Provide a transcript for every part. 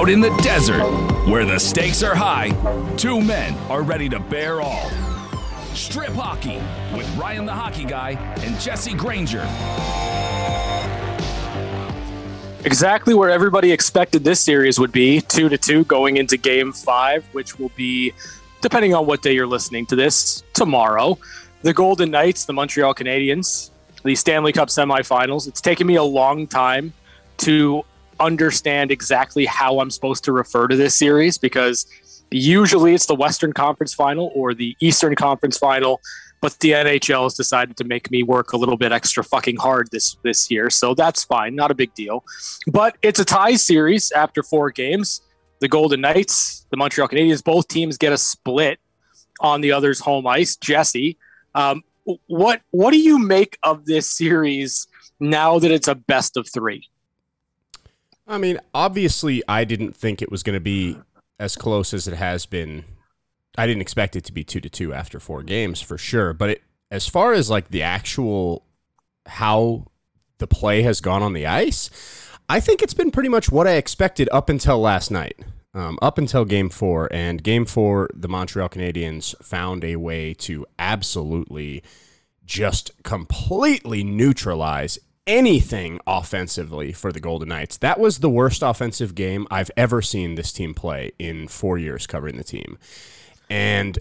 Out in the desert, where the stakes are high, two men are ready to bear all. Strip Hockey with Ryan the Hockey Guy and Jesse Granger. Exactly where everybody expected this series would be, two to two going into game five, which will be, depending on what day you're listening to this, tomorrow. The Golden Knights, the Montreal Canadiens, the Stanley Cup semifinals. It's taken me a long time to understand exactly how I'm supposed to refer to this series because usually it's the Western Conference final or the Eastern Conference final, but the NHL has decided to make me work a little bit extra fucking hard this this year, so that's fine, not a big deal. But it's a tie series after four games. The Golden Knights, the Montreal Canadiens, both teams get a split on the other's home ice. Jesse, um, what what do you make of this series now that it's a best of three? I mean, obviously, I didn't think it was going to be as close as it has been. I didn't expect it to be two to two after four games for sure. But it, as far as like the actual how the play has gone on the ice, I think it's been pretty much what I expected up until last night. Um, up until game four. And game four, the Montreal Canadiens found a way to absolutely just completely neutralize anything offensively for the Golden Knights. That was the worst offensive game I've ever seen this team play in four years covering the team. And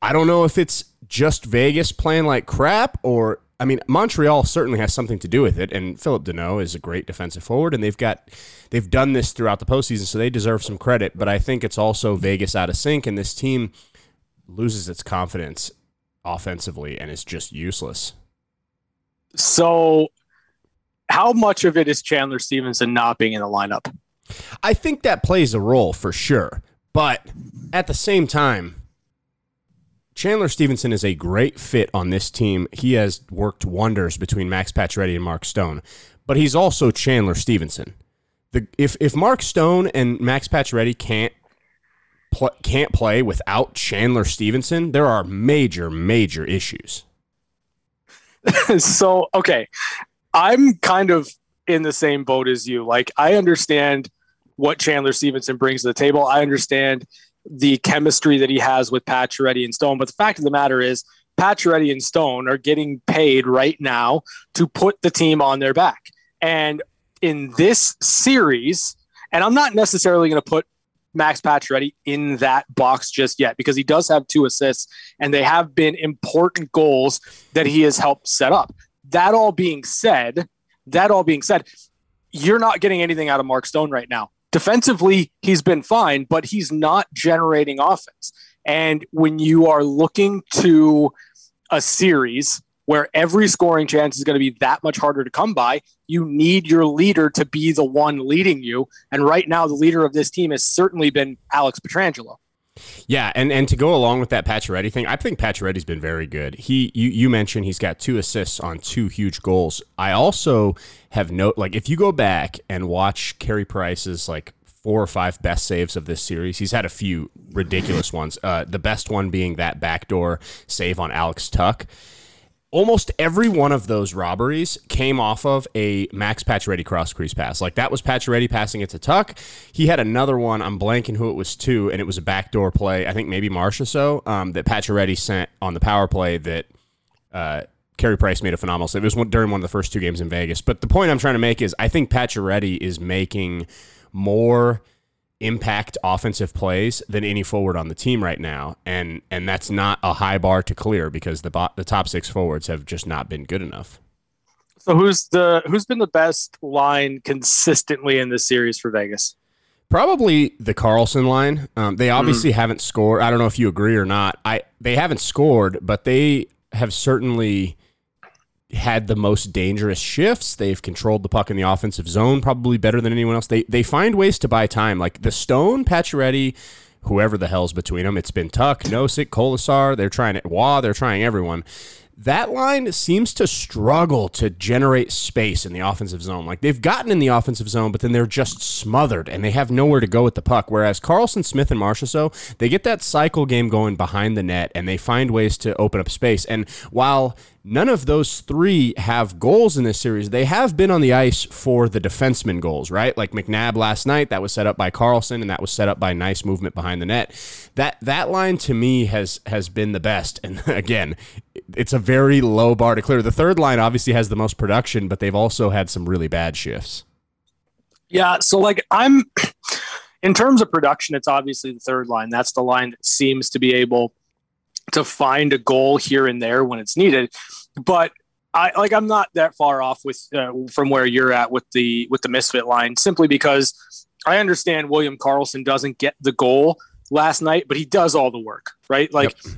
I don't know if it's just Vegas playing like crap or I mean, Montreal certainly has something to do with it, and Phillip Danault is a great defensive forward, and they've got they've done this throughout the postseason, so they deserve some credit. But I think it's also Vegas out of sync, and this team loses its confidence offensively and is just useless. So, how much of it is Chandler Stephenson not being in the lineup? I think that plays a role for sure, but at the same time, Chandler Stephenson is a great fit on this team. He has worked wonders between Max Pacioretty and Mark Stone, but he's also Chandler Stephenson. The, if if Mark Stone and Max Pacioretty can't pl- can't play without Chandler Stephenson, there are major major issues. so okay, I'm kind of in the same boat as you. Like I understand what Chandler Stephenson brings to the table. I understand the chemistry that he has with Pacioretty and Stone. But the fact of the matter is, Pacioretty and Stone are getting paid right now to put the team on their back. And in this series, and I'm not necessarily going to put Max Pacioretty in that box just yet because he does have two assists and they have been important goals that he has helped set up. That all being said, that all being said, you're not getting anything out of Mark Stone right now. Defensively, he's been fine, but he's not generating offense. And when you are looking to a series where every scoring chance is going to be that much harder to come by, you need your leader to be the one leading you. And right now, the leader of this team has certainly been Alex Pietrangelo. Yeah, and, and to go along with that Pacioretty thing, I think Pacioretty's been very good. He you, you mentioned he's got two assists on two huge goals. I also have note like if you go back and watch Carey Price's like four or five best saves of this series, he's had a few ridiculous ones. Uh, the best one being that backdoor save on Alex Tuch almost every one of those robberies came off of a Max Pacioretty cross crease pass. Like that was Pacioretty passing it to Tuch. He had another one. I'm blanking who it was to, and it was a backdoor play. I think maybe Marchessault um, that Pacioretty sent on the power play that. Uh, Carey Price made a phenomenal save. It was during one of the first two games in Vegas. But the point I'm trying to make is I think Pacioretty is making more impact offensive plays than any forward on the team right now, and and that's not a high bar to clear because the bo- the top six forwards have just not been good enough. So who's the who's been the best line consistently in this series for Vegas? Probably the Karlsson line. Um, they obviously mm. haven't scored. I don't know if you agree or not. I they haven't scored, but they have certainly had the most dangerous shifts. They've controlled the puck in the offensive zone probably better than anyone else. They they find ways to buy time. Like the Stone, Pacioretty, whoever the hell's between them. It's been Tuch, Nosek, Kolesar. They're trying it. Wah. They're trying everyone. That line seems to struggle to generate space in the offensive zone. Like they've gotten in the offensive zone, but then they're just smothered and they have nowhere to go with the puck. Whereas Karlsson, Smith, and Marchessault, they get that cycle game going behind the net and they find ways to open up space. And while None of those three have goals in this series. They have been on the ice for the defenseman goals, right? Like McNabb last night, that was set up by Karlsson and that was set up by nice movement behind the net. That that line to me has has been the best. And again, it's a very low bar to clear. The third line obviously has the most production, but they've also had some really bad shifts. Yeah, so like I'm in terms of production, it's obviously the third line. That's the line that seems to be able to find a goal here and there when it's needed. But I like I'm not that far off with uh, from where you're at with the with the misfit line simply because I understand William Karlsson doesn't get the goal last night, but he does all the work, right? Like yep.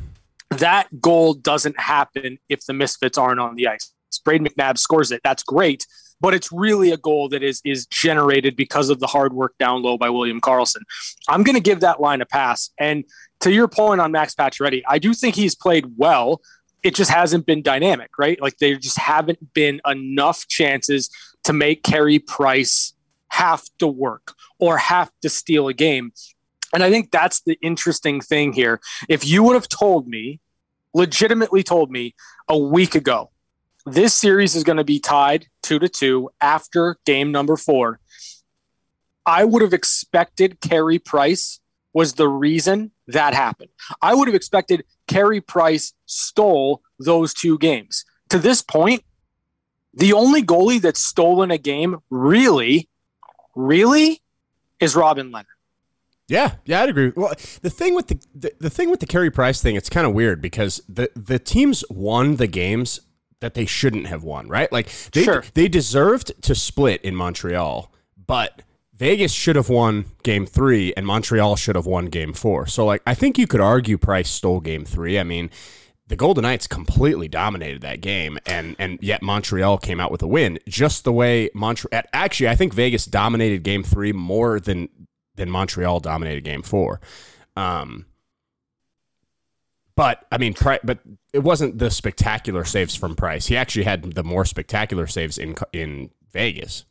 That goal doesn't happen if the misfits aren't on the ice. Brayden McNabb scores it. That's great, but it's really a goal that is is generated because of the hard work down low by William Karlsson. I'm going to give that line a pass. And to your point on Max Pacioretty, I do think he's played well. It just hasn't been dynamic, right? Like there just haven't been enough chances to make Carey Price have to work or have to steal a game. And I think that's the interesting thing here. If you would have told me, legitimately told me a week ago, this series is going to be tied two to two after game number four, I would have expected Carey Price was the reason that happened. I would have expected Carey Price stole those two games. To this point, the only goalie that's stolen a game really, really is Robin Lehner. Yeah, yeah, I'd agree. Well, the thing with the, the, the thing with the Carey Price thing, it's kind of weird because the the teams won the games that they shouldn't have won, right? Like they sure. they deserved to split in Montreal, but Vegas should have won game three and Montreal should have won game four. So, like, I think you could argue Price stole game three. I mean, the Golden Knights completely dominated that game, and and yet Montreal came out with a win. Just the way Montreal, actually, I think Vegas dominated Game Three more than than Montreal dominated Game Four. Um, but I mean, but it wasn't the spectacular saves from Price. He actually had the more spectacular saves in in Vegas.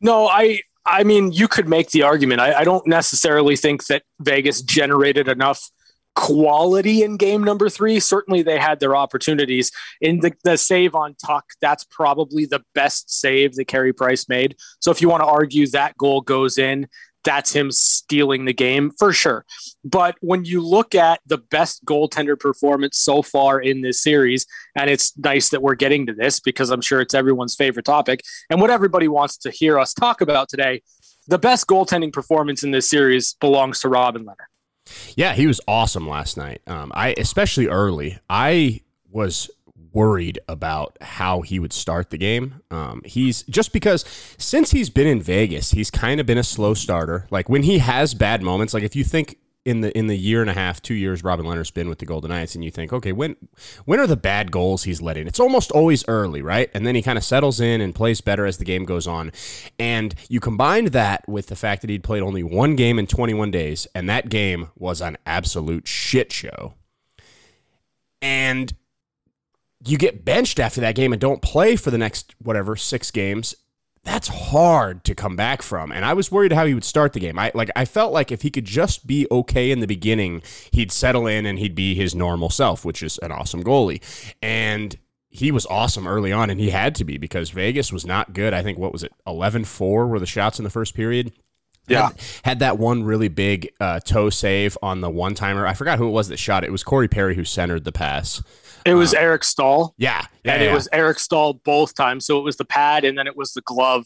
No, I I mean, you could make the argument. I, I, don't necessarily think that Vegas generated enough quality in game number three. Certainly, they had their opportunities. In the, the save on Tuch, that's probably the best save that Carey Price made. So, if you want to argue that goal goes in, that's him stealing the game for sure. But when you look at the best goaltender performance so far in this series, and it's nice that we're getting to this because I'm sure it's everyone's favorite topic and what everybody wants to hear us talk about today, the best goaltending performance in this series belongs to Robin Lehner. Yeah, he was awesome last night. Um, I especially early. I was worried about how he would start the game. Um, he's just because since he's been in Vegas, he's kind of been a slow starter. Like when he has bad moments, like if you think in the in the year and a half, two years Robin Lehner's been with the Golden Knights, and you think, okay, when when are the bad goals he's letting? It's almost always early, right? And then he kind of settles in and plays better as the game goes on. And you combined that with the fact that he'd played only one game in 21 days, and that game was an absolute shit show. And you get benched after that game and don't play for the next whatever six games that's hard to come back from and i was worried how he would start the game i like i felt like if he could just be okay in the beginning he'd settle in and he'd be his normal self which is an awesome goalie and he was awesome early on and he had to be because vegas was not good i think what was it 11-4 were the shots in the first period yeah. Had, had, that one really big uh, toe save on the one timer. I forgot who it was that shot it. It was Corey Perry who centered the pass. It was um, Eric Staal. Yeah, yeah and yeah. it was Eric Staal both times. So it was the pad and then it was the glove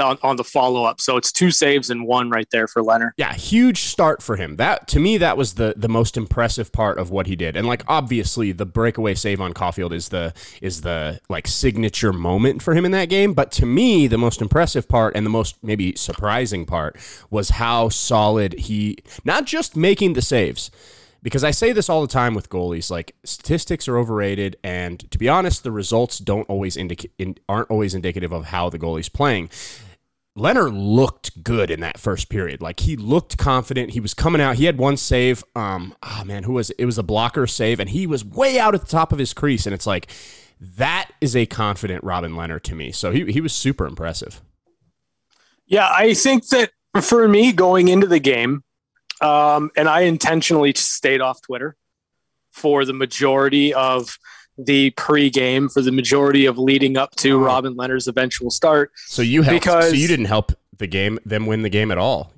on, on the follow up. So it's two saves and one right there for Lehner. Yeah, huge start for him. That to me that was the the most impressive part of what he did. And like obviously the breakaway save on Caufield is the is the like signature moment for him in that game, but to me the most impressive part and the most maybe surprising part was how solid he not just making the saves because I say this all the time with goalies like statistics are overrated and to be honest the results don't always indicate in, aren't always indicative of how the goalie's playing Lehner looked good in that first period. Like he looked confident. He was coming out. He had one save. Um, oh man, who was it? it was a blocker save, and he was way out at the top of his crease. And it's like that is a confident Robin Lehner to me. So he he was super impressive. Yeah, I think that for me going into the game, um, and I intentionally stayed off Twitter for the majority of the pregame for the majority of leading up to Robin Lehner's eventual start. So you helped, because so you didn't help the game them win the game at all.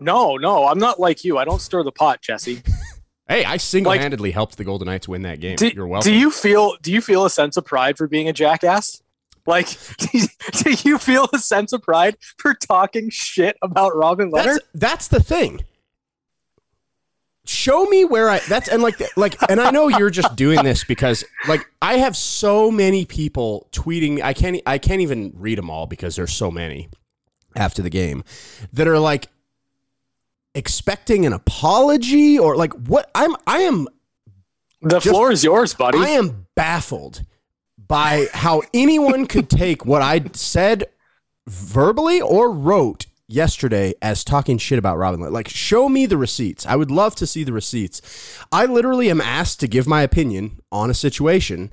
No, no, I'm not like you. I don't stir the pot, Jesse. hey, I single-handedly like, helped the Golden Knights win that game. Do, You're welcome. Do you feel do you feel a sense of pride for being a jackass? Like, do you feel a sense of pride for talking shit about Robin Lehner? That's, that's the thing show me where I that's and like like and I know you're just doing this because like I have so many people tweeting me I can't I can't even read them all because there's so many after the game that are like expecting an apology or like what I'm I am the just, floor is yours buddy. I am baffled by how anyone could take what I said verbally or wrote yesterday as talking shit about Robin Like, show me the receipts. I would love to see the receipts. I literally am asked to give my opinion on a situation,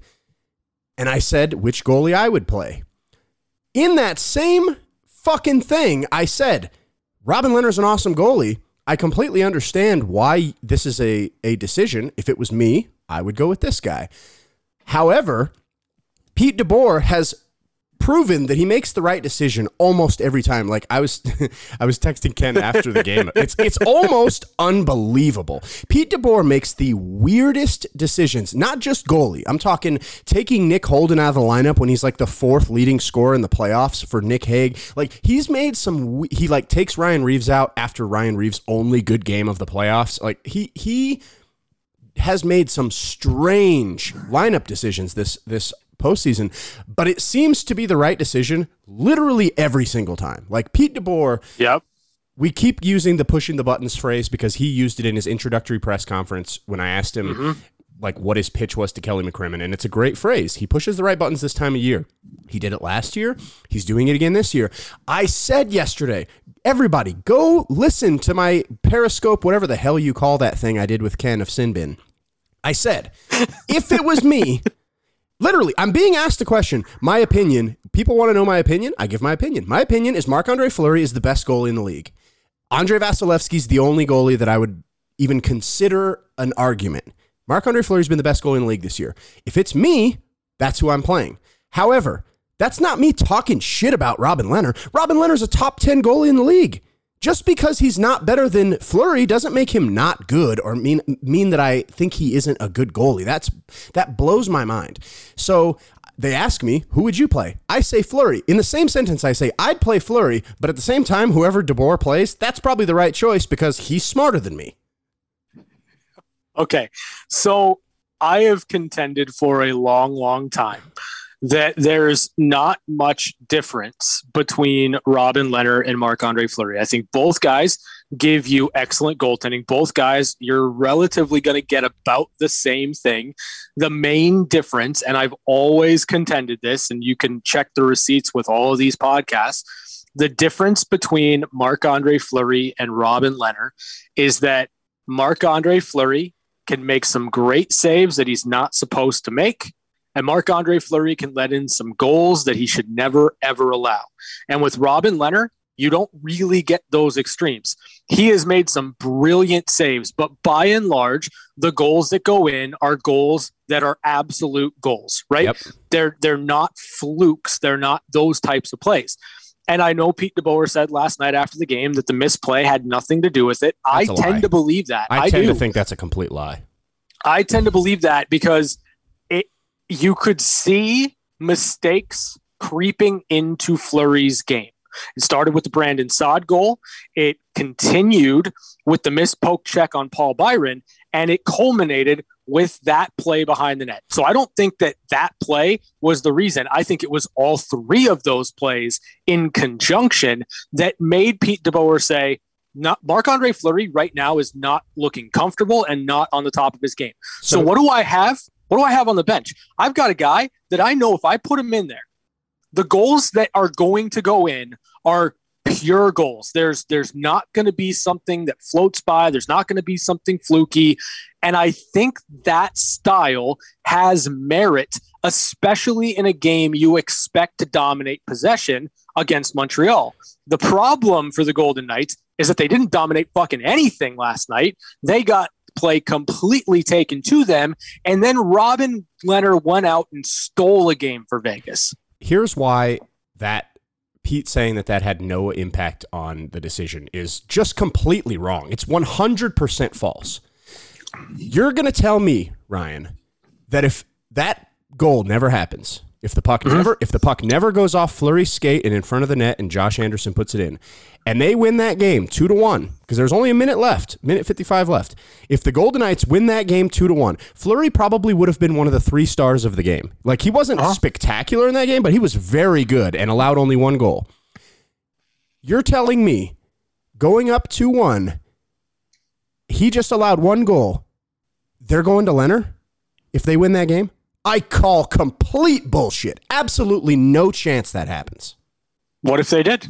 and I said which goalie I would play. In that same fucking thing, I said Robin Lehner's an awesome goalie. I completely understand why this is a, a decision. If it was me, I would go with this guy. However, Pete DeBoer has proven that he makes the right decision almost every time. Like I was, I was texting Ken after the game. It's it's almost unbelievable. Pete DeBoer makes the weirdest decisions. Not just goalie. I'm talking taking Nick Holden out of the lineup when he's like the fourth leading scorer in the playoffs for Nick Hague. Like he's made some. He like takes Ryan Reaves out after Ryan Reaves' only good game of the playoffs. Like he he has made some strange lineup decisions this this postseason, but it seems to be the right decision literally every single time. Like Pete DeBoer. Yep. We keep using the pushing the buttons phrase because he used it in his introductory press conference when I asked him mm-hmm. like what his pitch was to Kelly McCrimmon, and it's a great phrase. He pushes the right buttons this time of year. He did it last year. He's doing it again this year. I said yesterday, everybody go listen to my Periscope, whatever the hell you call that thing I did with Ken of Sinbin. I said, if it was me, Literally, I'm being asked a question. My opinion. People want to know my opinion. I give my opinion. My opinion is Marc Andre Fleury is the best goalie in the league. Andrei Vasilevskiy's the only goalie that I would even consider an argument. Marc Andre Fleury's been the best goalie in the league this year. If it's me, that's who I'm playing. However, that's not me talking shit about Robin Lehner. Robin Lehner's a top 10 goalie in the league. Just because he's not better than Fleury doesn't make him not good or mean mean that I think he isn't a good goalie. That's that blows my mind. So they ask me, who would you play? I say Fleury. In the same sentence, I say I'd play Fleury, but at the same time, whoever DeBoer plays, that's probably the right choice because he's smarter than me. Okay. So I have contended for a long, long time that there's not much difference between Robin Lehner and Marc Andre Fleury. I think both guys give you excellent goaltending. Both guys, you're relatively going to get about the same thing. The main difference, and I've always contended this, and you can check the receipts with all of these podcasts. The difference between Marc Andre Fleury and Robin Lehner is that Marc Andre Fleury can make some great saves that he's not supposed to make and Marc Andre Fleury can let in some goals that he should never, ever allow. And with Robin Lehner, you don't really get those extremes. He has made some brilliant saves, but by and large, the goals that go in are goals that are absolute goals, right? Yep. They're they're not flukes. They're not those types of plays. And I know Pete DeBoer said last night after the game that the misplay had nothing to do with it. That's I tend lie. to believe that. I, I tend do. to think that's a complete lie. I tend to believe that because you could see mistakes creeping into Fleury's game. It started with the Brandon Saad goal. It continued with the missed poke check on Paul Byron, and it culminated with that play behind the net. So I don't think that that play was the reason. I think it was all three of those plays in conjunction that made Pete DeBoer say, not Marc Andre Fleury right now is not looking comfortable and not on the top of his game. So, so what do I have? What do I have on the bench? I've got a guy that I know if I put him in there, the goals that are going to go in are pure goals. There's there's not going to be something that floats by. There's not going to be something fluky. And I think that style has merit, especially in a game you expect to dominate possession against Montreal. The problem for the Golden Knights is that they didn't dominate fucking anything last night. They got play completely taken to them. And then Robin Lehner went out and stole a game for Vegas. Here's why that Pete saying that that had no impact on the decision is just completely wrong. It's 100% false. You're going to tell me, Ryan, that if that goal never happens, if the puck mm-hmm. never if the puck never goes off Fleury's skate and in front of the net and Josh Anderson puts it in, and they win that game two to one because there's only a minute left, minute fifty five left. If the Golden Knights win that game two to one, Fleury probably would have been one of the three stars of the game. Like he wasn't uh-huh. spectacular in that game, but he was very good and allowed only one goal. You're telling me going up two one, he just allowed one goal. They're going to Lehner if they win that game. I call complete bullshit. Absolutely no chance that happens. What if they did?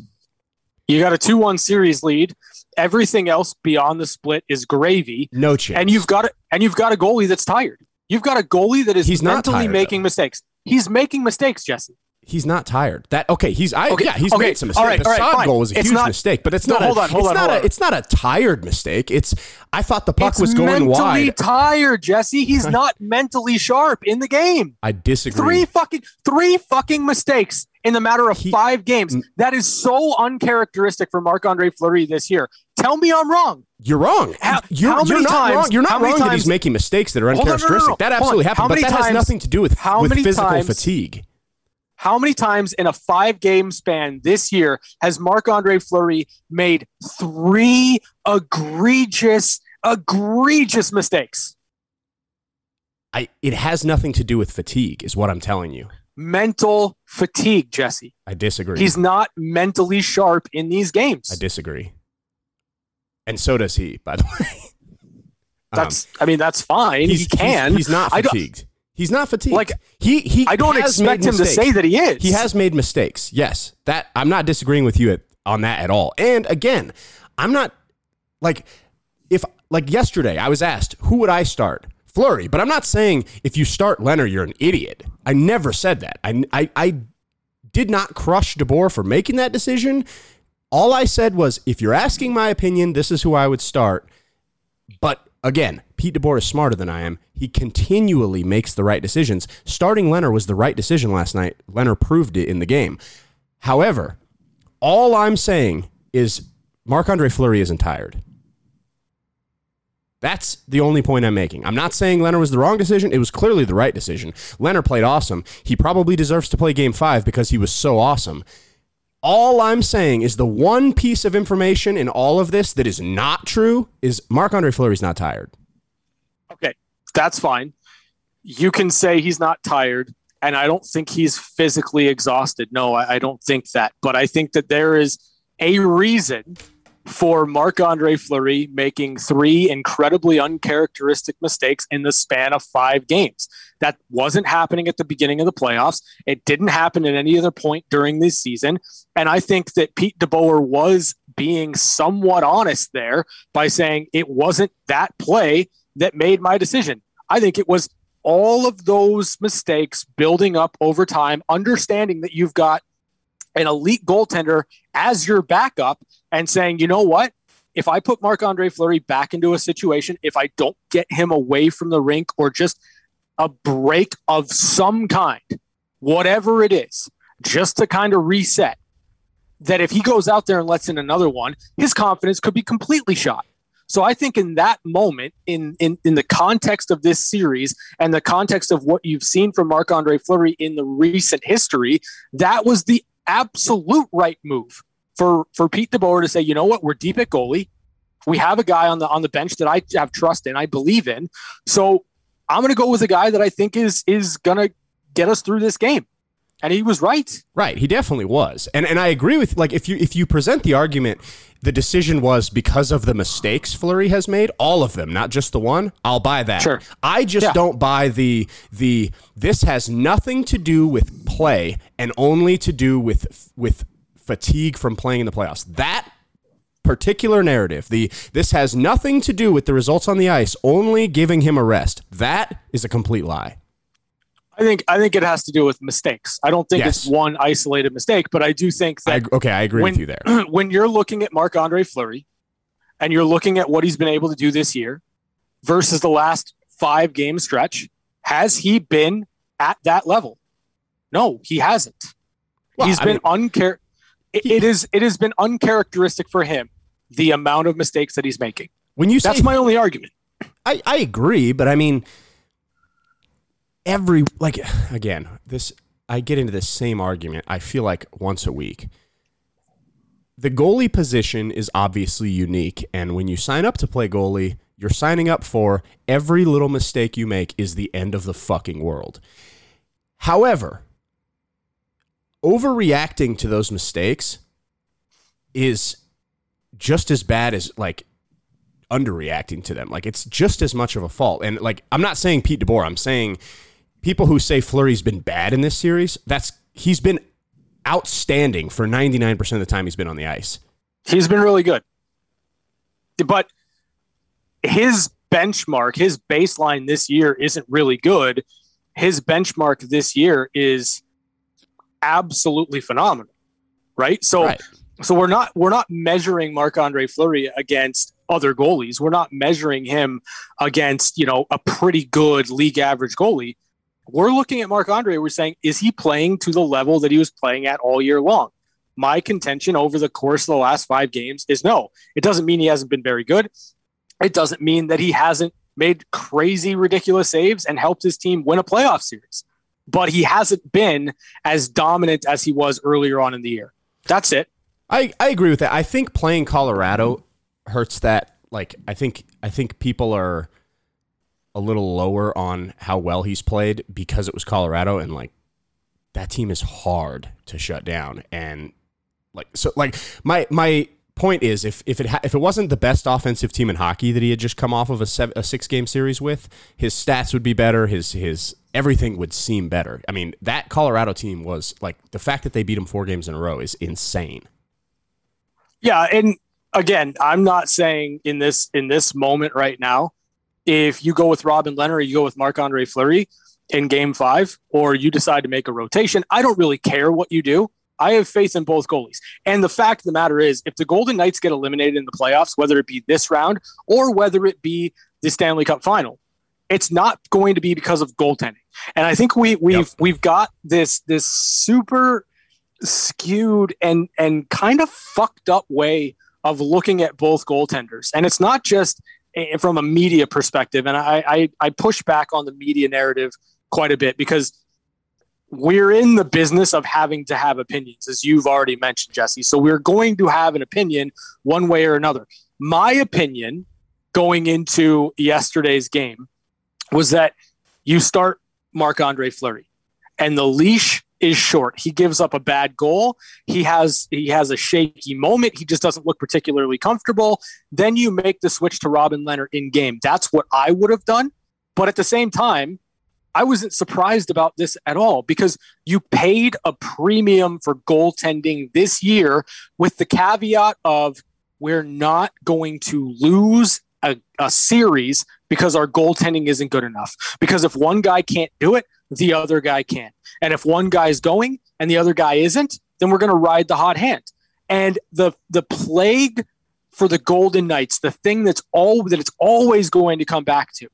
You got a 2 1 series lead. Everything else beyond the split is gravy. No chance. And you've got a, and you've got a goalie that's tired. You've got a goalie that is He's mentally tired, making though. mistakes. He's making mistakes, Jesse he's not tired. That okay? He's I okay, yeah he's okay, made some mistakes. All right, the all right, goal was a it's huge not, mistake, but it's no, not. Hold a, on, hold it's on, not hold a, on. It's not a tired mistake. It's I thought the puck it's was going mentally wide. tired, Jesse. He's not mentally sharp in the game. I disagree. Three fucking three fucking mistakes in the matter of he, five games. That is so uncharacteristic for Marc Andre Fleury this year. Tell me I'm wrong. You're wrong. How, you're, how you're not times, wrong. You're not wrong times, that he's making mistakes that are uncharacteristic. No, no, no, that absolutely happened, but that times, has nothing to do with, how with physical times, fatigue. How many times in a five game span this year has Marc Andre Fleury made three egregious, egregious mistakes? I, it has nothing to do with fatigue, is what I'm telling you. Mental fatigue, Jesse. I disagree. He's not mentally sharp in these games. I disagree. And so does he, by the way. That's, um, I mean, that's fine. He can. He's, he's not fatigued. He's not fatigued. Like he he. I don't expect him mistakes. to say that he is. He has made mistakes. Yes, that I'm not disagreeing with you at, on that at all. And again, I'm not like if like yesterday I was asked who would I start Fleury, but I'm not saying if you start Lehner you're an idiot. I never said that. I I, I did not crush DeBoer for making that decision. All I said was if you're asking my opinion, this is who I would start. But again, Pete DeBoer is smarter than I am. He continually makes the right decisions. Starting Lehner was the right decision last night. Lehner proved it in the game. However, all I'm saying is Marc Andre Fleury isn't tired. That's the only point I'm making. I'm not saying Lehner was the wrong decision. It was clearly the right decision. Lehner played awesome. He probably deserves to play game five because he was so awesome. All I'm saying is the one piece of information in all of this that is not true is Marc Andre Fleury's not tired. Okay, that's fine. You can say he's not tired, and I don't think he's physically exhausted. No, I, I don't think that. But I think that there is a reason for Marc Andre Fleury making three incredibly uncharacteristic mistakes in the span of five games. That wasn't happening at the beginning of the playoffs. It didn't happen at any other point during this season. And I think that Pete DeBoer was being somewhat honest there by saying it wasn't that play that made my decision. I think it was all of those mistakes building up over time, understanding that you've got an elite goaltender as your backup and saying, you know what? If I put Marc Andre Fleury back into a situation, if I don't get him away from the rink or just a break of some kind, whatever it is, just to kind of reset, that if he goes out there and lets in another one, his confidence could be completely shot. So I think in that moment, in in in the context of this series and the context of what you've seen from Marc Andre Fleury in the recent history, that was the absolute right move for for Pete DeBoer to say, you know what, we're deep at goalie. We have a guy on the on the bench that I have trust in, I believe in. So I'm going to go with a guy that I think is is going to get us through this game. And he was right. Right, he definitely was. And and I agree with like if you if you present the argument the decision was because of the mistakes Fleury has made, all of them, not just the one, I'll buy that. Sure. I just yeah. don't buy the the this has nothing to do with play and only to do with with fatigue from playing in the playoffs. That particular narrative, the this has nothing to do with the results on the ice, only giving him a rest. That is a complete lie. I think I think it has to do with mistakes. I don't think Yes. it's one isolated mistake, but I do think I, that okay, I agree when, with you there. when you're looking at Marc Andre Fleury and you're looking at what he's been able to do this year versus the last five game stretch, has he been at that level? No, he hasn't. Well, he's I been unchar- it, it is it has been uncharacteristic for him the amount of mistakes that he's making. When you say That's my only argument. I, I agree, but I mean, every like again, this I get into this same argument. I feel like once a week. The goalie position is obviously unique, and when you sign up to play goalie, you're signing up for every little mistake you make is the end of the fucking world. However, overreacting to those mistakes is just as bad as like underreacting to them. Like it's just as much of a fault. And like I'm not saying Pete DeBoer. I'm saying people who say Fleury's been bad in this series. That's he's been outstanding for 99% of the time he's been on the ice. He's been really good. But his benchmark, his baseline this year isn't really good. His benchmark this year is absolutely phenomenal. Right? So Right. so we're not we're not measuring Marc-Andre Fleury against other goalies. We're not measuring him against, you know, a pretty good league average goalie. We're looking at Marc Andre. we're saying is he playing to the level that he was playing at all year long? My contention over the course of the last 5 games is no. It doesn't mean he hasn't been very good. It doesn't mean that he hasn't made crazy ridiculous saves and helped his team win a playoff series. But he hasn't been as dominant as he was earlier on in the year. That's it. I, I agree with that. I think playing Colorado hurts that. Like I think I think people are a little lower on how well he's played because it was Colorado and like that team is hard to shut down. And like so like my my point is if if it ha- if it wasn't the best offensive team in hockey that he had just come off of a, a six game series with his stats would be better his his everything would seem better. I mean that colorado team was like the fact that they beat him four games in a row is insane. Yeah, and again, I'm not saying in this in this moment right now, if you go with Robin Lehner or you go with Marc Andre Fleury in game five, or you decide to make a rotation, I don't really care what you do. I have faith in both goalies. And the fact of the matter is, if the Golden Knights get eliminated in the playoffs, whether it be this round or whether it be the Stanley Cup final, it's not going to be because of goaltending. And I think we we've Yep. we've got this this super skewed and and kind of fucked up way of looking at both goaltenders. And it's not just from a media perspective. And I, I, I push back on the media narrative quite a bit because we're in the business of having to have opinions, as you've already mentioned, Jesse. So we're going to have an opinion one way or another. My opinion going into yesterday's game was that you start Marc Andre Fleury and the leash is short. He gives up a bad goal. He has he has a shaky moment. He just doesn't look particularly comfortable. Then you make the switch to Robin Lehner in game. That's what I would have done. But at the same time, I wasn't surprised about this at all because you paid a premium for goaltending this year with the caveat of we're not going to lose a, a series because our goaltending isn't good enough. Because if one guy can't do it, the other guy can. And if one guy's going and the other guy isn't, then we're going to ride the hot hand. And the the plague for the Golden Knights, the thing that's all that it's always going to come back to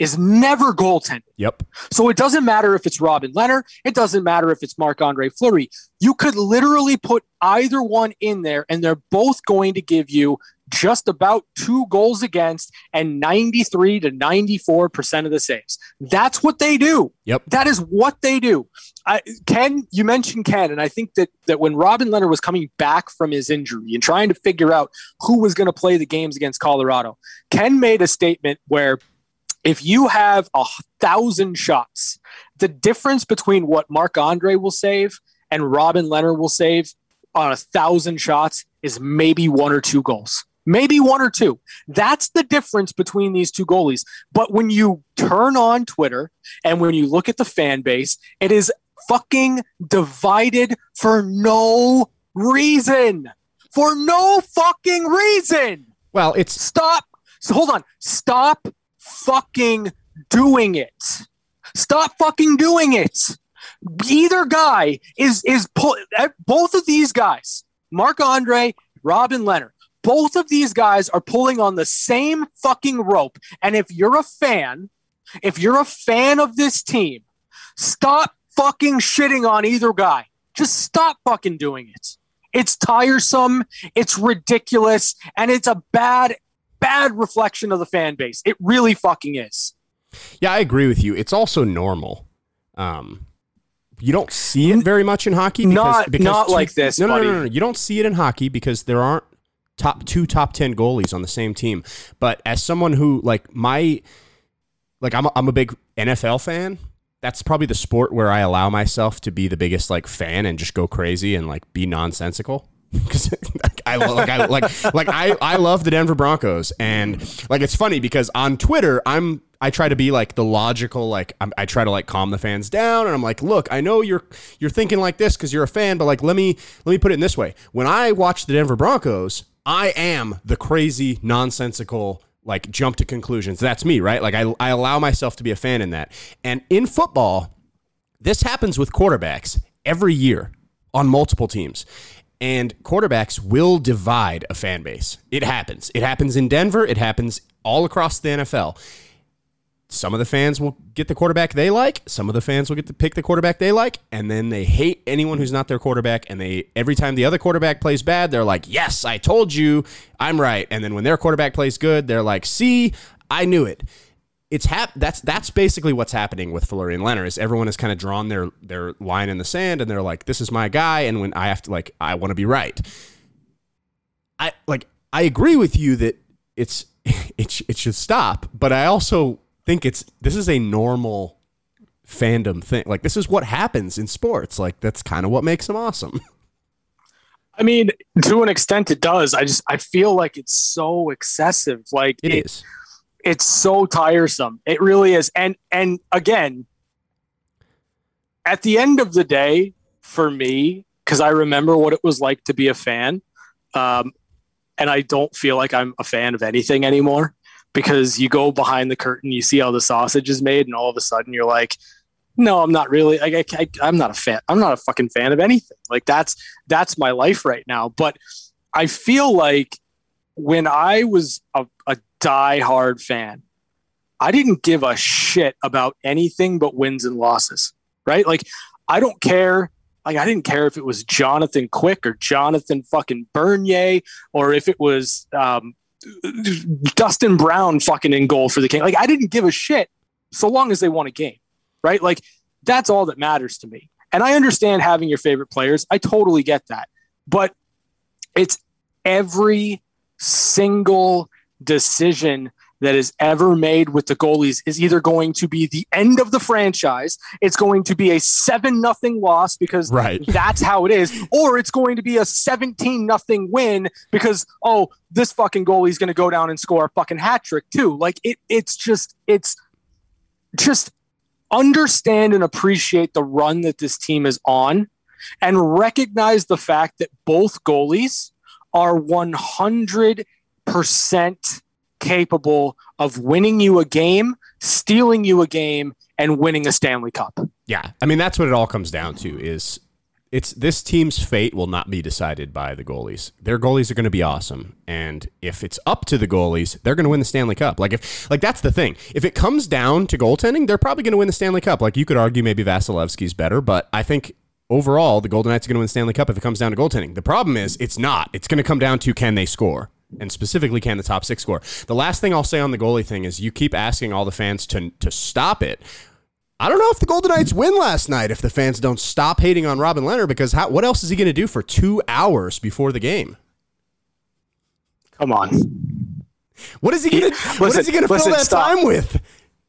is never goaltending. Yep. So it doesn't matter if it's Robin Lehner, it doesn't matter if it's Marc Andre Fleury. You could literally put either one in there, and they're both going to give you just about two goals against and 93 to 94% of the saves. That's what they do. Yep. That is what they do. I, Ken, you mentioned Ken, and I think that that when Robin Lehner was coming back from his injury and trying to figure out who was going to play the games against Colorado, Ken made a statement where if you have a thousand shots, the difference between what Marc Andre will save and Robin Lehner will save on a thousand shots is maybe one or two goals. Maybe one or two. That's the difference between these two goalies. But when you turn on Twitter and when you look at the fan base, it is fucking divided for no reason. For no fucking reason. Well, it's Stop. So hold on. Stop fucking doing it. Stop fucking doing it. Either guy is is eh, both of these guys, Marc Andre, Robin Lehner. Both of these guys are pulling on the same fucking rope. And if you're a fan, if you're a fan of this team, stop fucking shitting on either guy. Just stop fucking doing it. It's tiresome, it's ridiculous, and it's a bad, bad reflection of the fan base. It really fucking is. yeah, I agree with you. It's also normal. Um, you don't see it very much in hockey. Because, Not- because not like this, No, no, no, no, no. You don't see it in hockey because there aren't top two top ten goalies on the same team. But as someone who like my like I'm a, I'm a big NFL fan. That's probably the sport where I allow myself to be the biggest like fan and just go crazy and like be nonsensical. Because I lo- like I like like I I love the Denver Broncos and like it's funny because on Twitter I'm I try to be like the logical like I'm, I try to like calm the fans down and I'm like look I know you're you're thinking like this because you're a fan but like let me let me put it in this way when I watch the Denver Broncos I am the crazy nonsensical like jump to conclusions that's me right like I I allow myself to be a fan in that and in football this happens with quarterbacks every year on multiple teams. And quarterbacks will divide a fan base. It happens. It happens in Denver. It happens all across the NFL. Some of the fans will get the quarterback they like. Some of the fans will get to pick the quarterback they like, and then they hate anyone who's not their quarterback. And they every time the other quarterback plays bad, they're like, "Yes, I told you, I'm right." And then when their quarterback plays good, they're like, "See, I knew it." it's hap- that's that's basically what's happening with Fleury and Lehner is everyone has kind of drawn their their line in the sand and they're like this is my guy and when I have to like I want to be right. I like I agree with you that it's it it should stop, but I also think it's this is a normal fandom thing. Like this is what happens in sports. Like that's kind of what makes them awesome. I mean, to an extent, it does. I just I feel like it's so excessive. Like It is. it's so tiresome. It really is. And and again, at the end of the day, for me, because I remember what it was like to be a fan, um, and I don't feel like I'm a fan of anything anymore because you go behind the curtain, you see how the sausage is made, and all of a sudden you're like, no, I'm not really. I, I, I'm not a fan. I'm not a fucking fan of anything. Like that's that's my life right now. But I feel like when I was a, a die-hard fan, I didn't give a shit about anything but wins and losses. Right? Like I don't care. Like I didn't care if it was Jonathan Quick or Jonathan fucking Bernier or if it was um, Dustin Brown fucking in goal for the King. Like I didn't give a shit so long as they won a game. Right? Like that's all that matters to me. And I understand having your favorite players. I totally get that. But it's every single decision that is ever made with the goalies is either going to be the end of the franchise, it's going to be a 7 nothing loss because Right. that's how it is, or it's going to be a 17 nothing win because oh, this fucking goalie's going to go down and score a fucking hat trick too. Like it it's just it's just understand and appreciate the run that this team is on and recognize the fact that both goalies are 100% capable of winning you a game, stealing you a game, and winning a Stanley Cup. Yeah, I mean that's what it all comes down to. Is it's this team's fate will not be decided by the goalies. Their goalies are going to be awesome, and if it's up to the goalies, they're going to win the Stanley Cup. Like if like that's the thing. If it comes down to goaltending, they're probably going to win the Stanley Cup. Like you could argue maybe Vasilevskiy's better, but I think overall the Golden Knights are going to win the Stanley Cup if it comes down to goaltending. The problem is it's not. It's going to come down to can they score. And specifically, can the top six score? The last thing I'll say on the goalie thing is you keep asking all the fans to to stop it. I don't know if the Golden Knights win last night if the fans don't stop hating on Robin Lehner because how, what else is he going to do for two hours before the game? Come on. What is he going to what is he going to fill that stop. time with?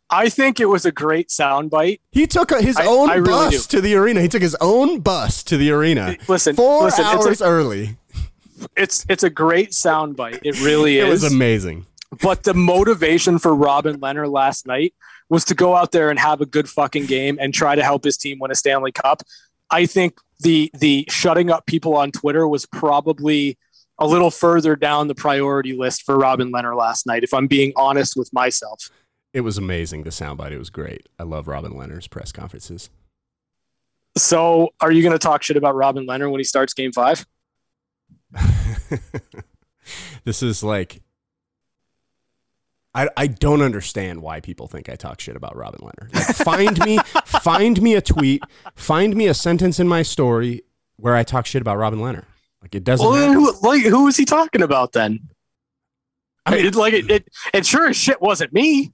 I think it was a great soundbite. He took his I- own I really bus to the arena. He took his own bus to the arena. Listen, four listen, it's a- hours early. It's it's a great soundbite. It really is. It was amazing. But the motivation for Robin Lehner last night was to go out there and have a good fucking game and try to help his team win a Stanley Cup. I think the the shutting up people on Twitter was probably a little further down the priority list for Robin Lehner last night, if I'm being honest with myself. It was amazing. The soundbite. It was great. I love Robin Lehner's press conferences. So, are you going to talk shit about Robin Lehner when he starts Game Five? this is like I, I don't understand why people think I talk shit about Robin Lehner. Like, find me, find me a tweet, find me a sentence in my story where I talk shit about Robin Lehner. Like it doesn't. Well, who, like who was he talking about then? I mean, it, like it, it, it sure as shit wasn't me.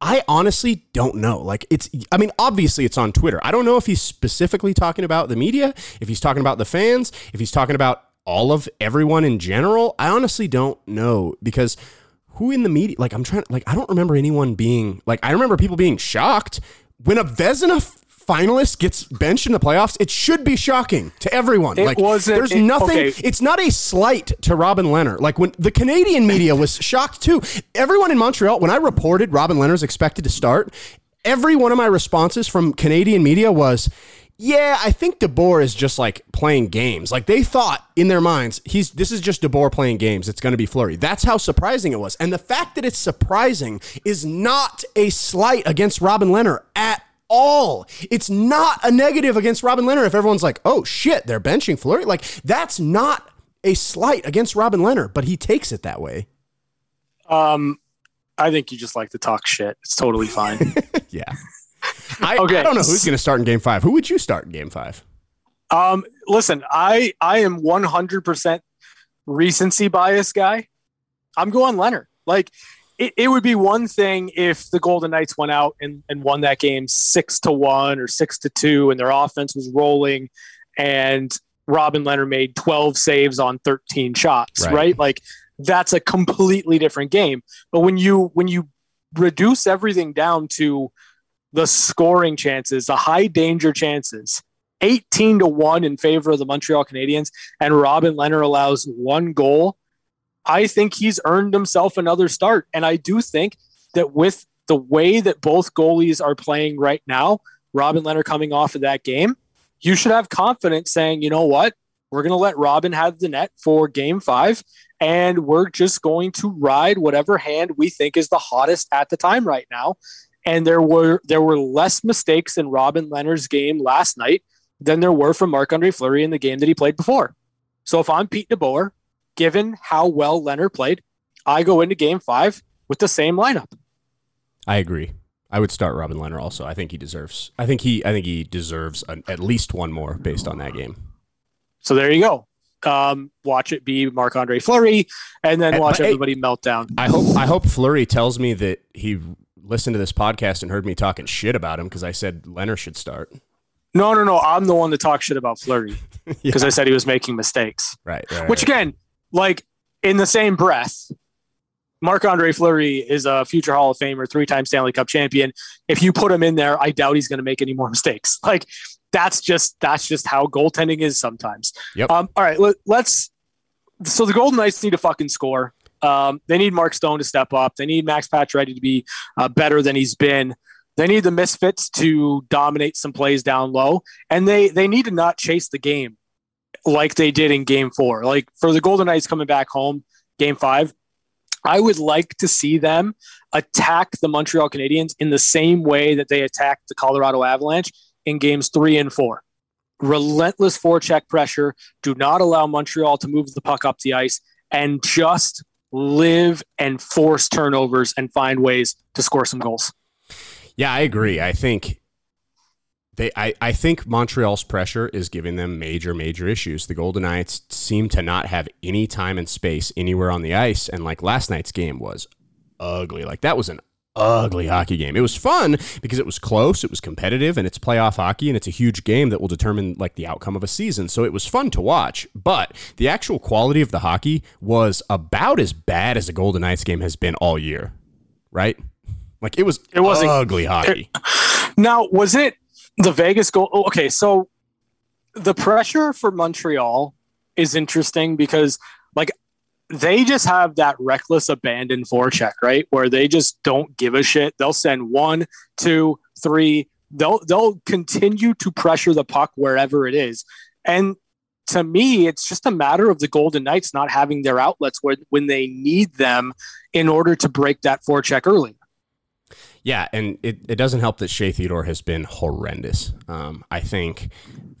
I honestly don't know. Like it's I mean obviously it's on Twitter. I don't know if he's specifically talking about the media, if he's talking about the fans, if he's talking about all of everyone in general. I honestly don't know because who in the media like I'm trying like I don't remember anyone being like I remember people being shocked when a Vezina finalist gets benched in the playoffs, it should be shocking to everyone. It like, wasn't. There's it, nothing. Okay. It's not a slight to Robin Lehner. Like when the Canadian media was shocked too. Everyone in Montreal, when I reported Robin Lehner's expected to start, every one of my responses from Canadian media was. Yeah, I think DeBoer is just like playing games. Like they thought in their minds, he's this is just DeBoer playing games. It's going to be Fleury. That's how surprising it was. And the fact that it's surprising is not a slight against Robin Lehner at all. It's not a negative against Robin Lehner if everyone's like, oh shit, they're benching Fleury. Like, that's not a slight against Robin Lehner, but he takes it that way. Um, I think you just like to talk shit. It's totally fine. yeah. I, okay. I don't know who's going to start in game five. Who would you start in game five? Um, listen, I I am 100% recency bias guy. I'm going Lehner. Like it, it would be one thing if the Golden Knights went out and, and won that game six to one or six to two, and their offense was rolling, and Robin Lehner made 12 saves on 13 shots, right. right? Like that's a completely different game. But when you when you reduce everything down to the scoring chances, the high danger chances, 18 to 1 in favor of the Montreal Canadiens, and Robin Lehner allows one goal I think he's earned himself another start. And I do think that with the way that both goalies are playing right now, Robin Lehner coming off of that game, you should have confidence saying, you know what? We're going to let Robin have the net for game five, and we're just going to ride whatever hand we think is the hottest at the time right now. And there were there were less mistakes in Robin Lehner's game last night than there were from Marc Andre Fleury in the game that he played before. So if I'm Pete DeBoer, given how well Lehner played, I go into game five with the same lineup. I agree. I would start Robin Lehner also. I think he deserves. I think he. I think he deserves an, at least one more based on that game. So there you go. Um, watch it be Marc Andre Fleury, and then watch everybody hey, melt down. I hope. I hope Fleury tells me that he listened to this podcast and heard me talking shit about him because I said Lehner should start. No, no, no. I'm the one to talk shit about Fleury because yeah. I said he was making mistakes. Right. right Which again, like in the same breath, Marc Andre Fleury is a future Hall of Famer, three time Stanley Cup champion. If you put him in there, I doubt he's going to make any more mistakes. Like that's just that's just how goaltending is sometimes. Yep. Um, all right, let, us So the Golden Knights need to fucking score. Um, they need Mark Stone to step up. They need Max Pacioretty to be uh, better than he's been. They need the misfits to dominate some plays down low, and they they need to not chase the game like they did in game four. Like for the Golden Knights coming back home, game five, I would like to see them attack the Montreal Canadiens in the same way that they attacked the Colorado Avalanche in games three and four. Relentless forecheck pressure. Do not allow Montreal to move the puck up the ice and just live and force turnovers and find ways to score some goals. Yeah, I agree. I think they I, I think Montreal's pressure is giving them major, major issues. The Golden Knights seem to not have any time and space anywhere on the ice. And like last night's game was ugly. Like that was an ugly hockey game. It was fun because it was close, it was competitive, and it's playoff hockey, and it's a huge game that will determine like the outcome of a season. So it was fun to watch. But the actual quality of the hockey was about as bad as a Golden Knights game has been all year. Right? Like it was it was ugly hockey. It, now, was it the Vegas goal. Oh, okay, so the pressure for Montreal is interesting because like they just have that reckless abandon forecheck, right? Where they just don't give a shit. They'll send one, two, three, they'll they'll continue to pressure the puck wherever it is. And to me, it's just a matter of the Golden Knights not having their outlets when, when they need them in order to break that forecheck early. Yeah, and it, it doesn't help that Shea Theodore has been horrendous. Um, I think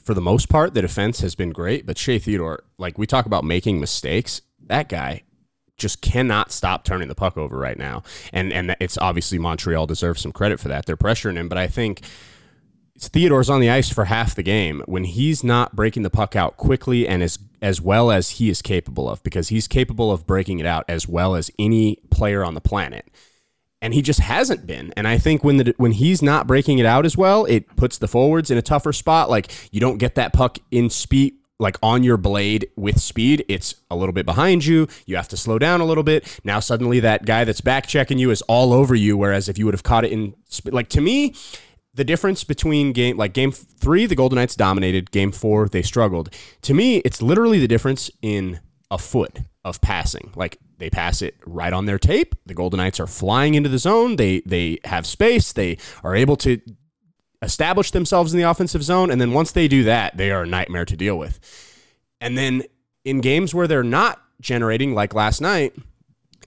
for the most part, the defense has been great, but Shea Theodore, like we talk about making mistakes, that guy just cannot stop turning the puck over right now. And and it's obviously Montreal deserves some credit for that. They're pressuring him, but I think Theodore's on the ice for half the game when he's not breaking the puck out quickly and as as well as he is capable of because he's capable of breaking it out as well as any player on the planet. And he just hasn't been. And I think when the when he's not breaking it out as well, it puts the forwards in a tougher spot. Like you don't get that puck in speed like on your blade with speed, it's a little bit behind you. You have to slow down a little bit. Now suddenly that guy that's back checking you is all over you. Whereas if you would have caught it in, like to me, the difference between game like game three, the Golden Knights dominated. Game four, they struggled. To me, it's literally the difference in a foot of passing. Like they pass it right on their tape. The Golden Knights are flying into the zone. They they have space. They are able to establish themselves in the offensive zone. And then once they do that, they are a nightmare to deal with. And then in games where they're not generating, like last night,